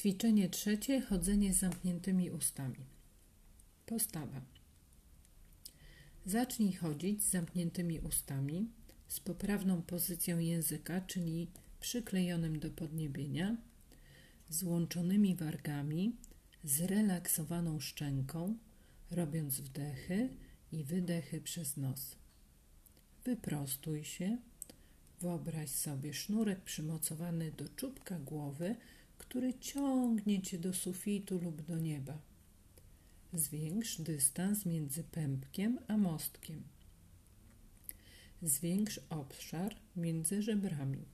Ćwiczenie trzecie. Chodzenie z zamkniętymi ustami. Postawa. Zacznij chodzić z zamkniętymi ustami, z poprawną pozycją języka, czyli przyklejonym do podniebienia, złączonymi wargami, zrelaksowaną szczęką, robiąc wdechy i wydechy przez nos. Wyprostuj się. Wyobraź sobie sznurek przymocowany do czubka głowy, który ciągnie cię do sufitu lub do nieba. Zwiększ dystans między pępkiem a mostkiem. Zwiększ obszar między żebrami.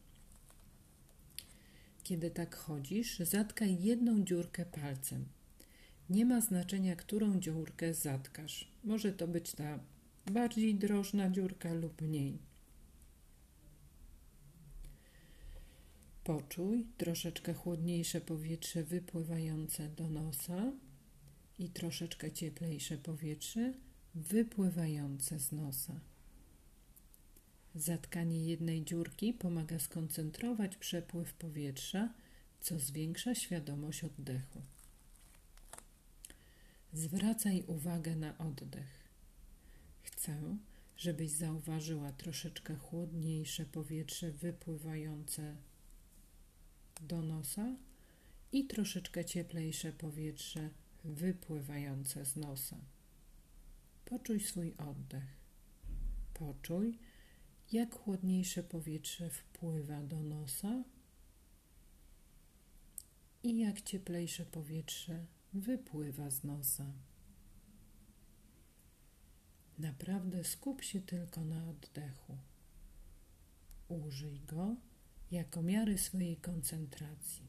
Kiedy tak chodzisz, zatkaj jedną dziurkę palcem. Nie ma znaczenia, którą dziurkę zatkasz. Może to być ta bardziej drożna dziurka lub mniej. Poczuj troszeczkę chłodniejsze powietrze wypływające do nosa i troszeczkę cieplejsze powietrze wypływające z nosa. Zatkanie jednej dziurki pomaga skoncentrować przepływ powietrza, co zwiększa świadomość oddechu. Zwracaj uwagę na oddech. Chcę, żebyś zauważyła troszeczkę chłodniejsze powietrze wypływające nosa i troszeczkę cieplejsze powietrze wypływające z nosa. Poczuj swój oddech. Poczuj, jak chłodniejsze powietrze wpływa do nosa i jak cieplejsze powietrze wypływa z nosa. Naprawdę skup się tylko na oddechu. Użyj go jako miary swojej koncentracji.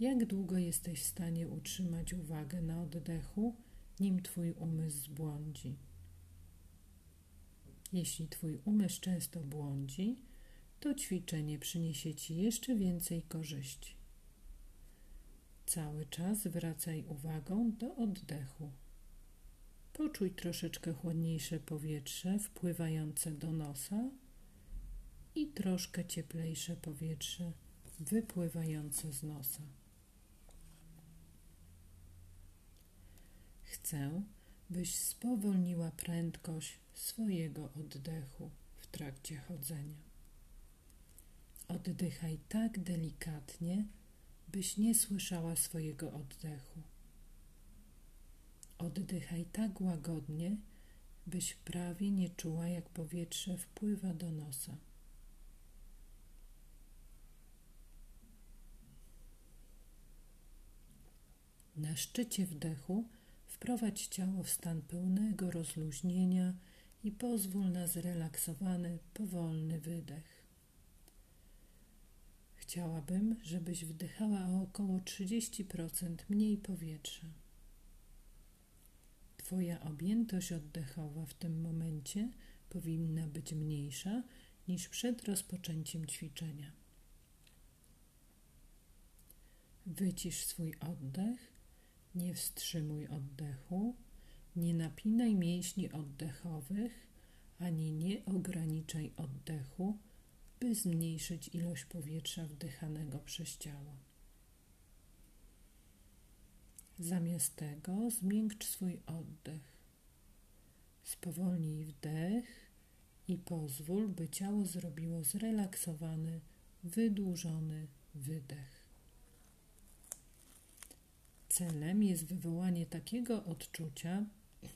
Jak długo jesteś w stanie utrzymać uwagę na oddechu, nim Twój umysł zbłądzi? Jeśli Twój umysł często błądzi, to ćwiczenie przyniesie Ci jeszcze więcej korzyści. Cały czas wracaj uwagą do oddechu. Poczuj troszeczkę chłodniejsze powietrze wpływające do nosa i troszkę cieplejsze powietrze wypływające z nosa. Chcę, byś spowolniła prędkość swojego oddechu w trakcie chodzenia. Oddychaj tak delikatnie, byś nie słyszała swojego oddechu. Oddychaj tak łagodnie, byś prawie nie czuła, jak powietrze wpływa do nosa. Na szczycie wdechu wprowadź ciało w stan pełnego rozluźnienia i pozwól na zrelaksowany, powolny wydech. Chciałabym, żebyś wdychała o około 30% mniej powietrza. Twoja objętość oddechowa w tym momencie powinna być mniejsza niż przed rozpoczęciem ćwiczenia. Wycisz swój oddech, nie wstrzymuj oddechu, nie napinaj mięśni oddechowych, ani nie ograniczaj oddechu, by zmniejszyć ilość powietrza wdychanego przez ciało. Zamiast tego zmiękcz swój oddech. Spowolnij wdech i pozwól, by ciało zrobiło zrelaksowany, wydłużony wydech. Celem jest wywołanie takiego odczucia,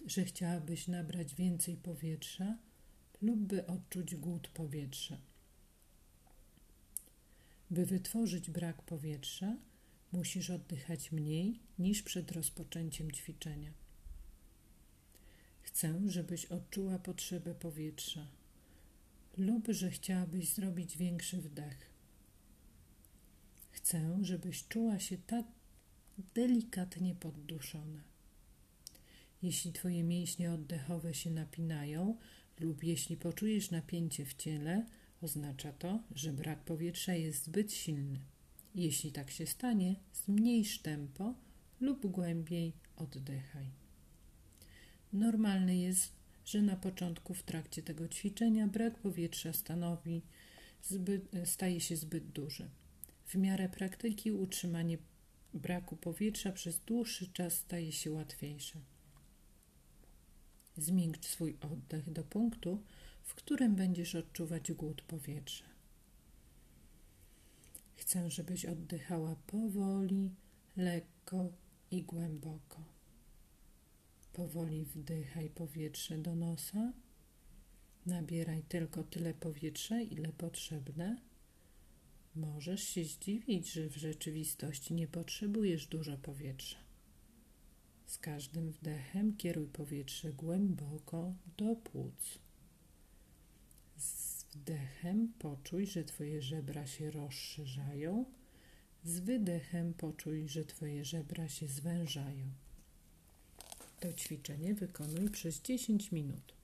że chciałabyś nabrać więcej powietrza lub by odczuć głód powietrza. By wytworzyć brak powietrza, musisz oddychać mniej niż przed rozpoczęciem ćwiczenia. Chcę, żebyś odczuła potrzebę powietrza lub że chciałabyś zrobić większy wdech. Chcę, żebyś czuła się tak delikatnie podduszona. Jeśli Twoje mięśnie oddechowe się napinają lub jeśli poczujesz napięcie w ciele, oznacza to, że brak powietrza jest zbyt silny. Jeśli tak się stanie, zmniejsz tempo lub głębiej oddychaj. Normalne jest, że na początku w trakcie tego ćwiczenia brak powietrza stanowi zbyt, staje się zbyt duży. W miarę praktyki utrzymanie braku powietrza przez dłuższy czas staje się łatwiejsze. Zmiękcz swój oddech do punktu, w którym będziesz odczuwać głód powietrza. Chcę, żebyś oddychała powoli, lekko i głęboko. Powoli wdychaj powietrze do nosa. Nabieraj tylko tyle powietrza, ile potrzebne. Możesz się zdziwić, że w rzeczywistości nie potrzebujesz dużo powietrza. Z każdym wdechem kieruj powietrze głęboko do płuc. Z wdechem poczuj, że Twoje żebra się rozszerzają. Z wydechem poczuj, że Twoje żebra się zwężają. To ćwiczenie wykonuj przez 10 minut.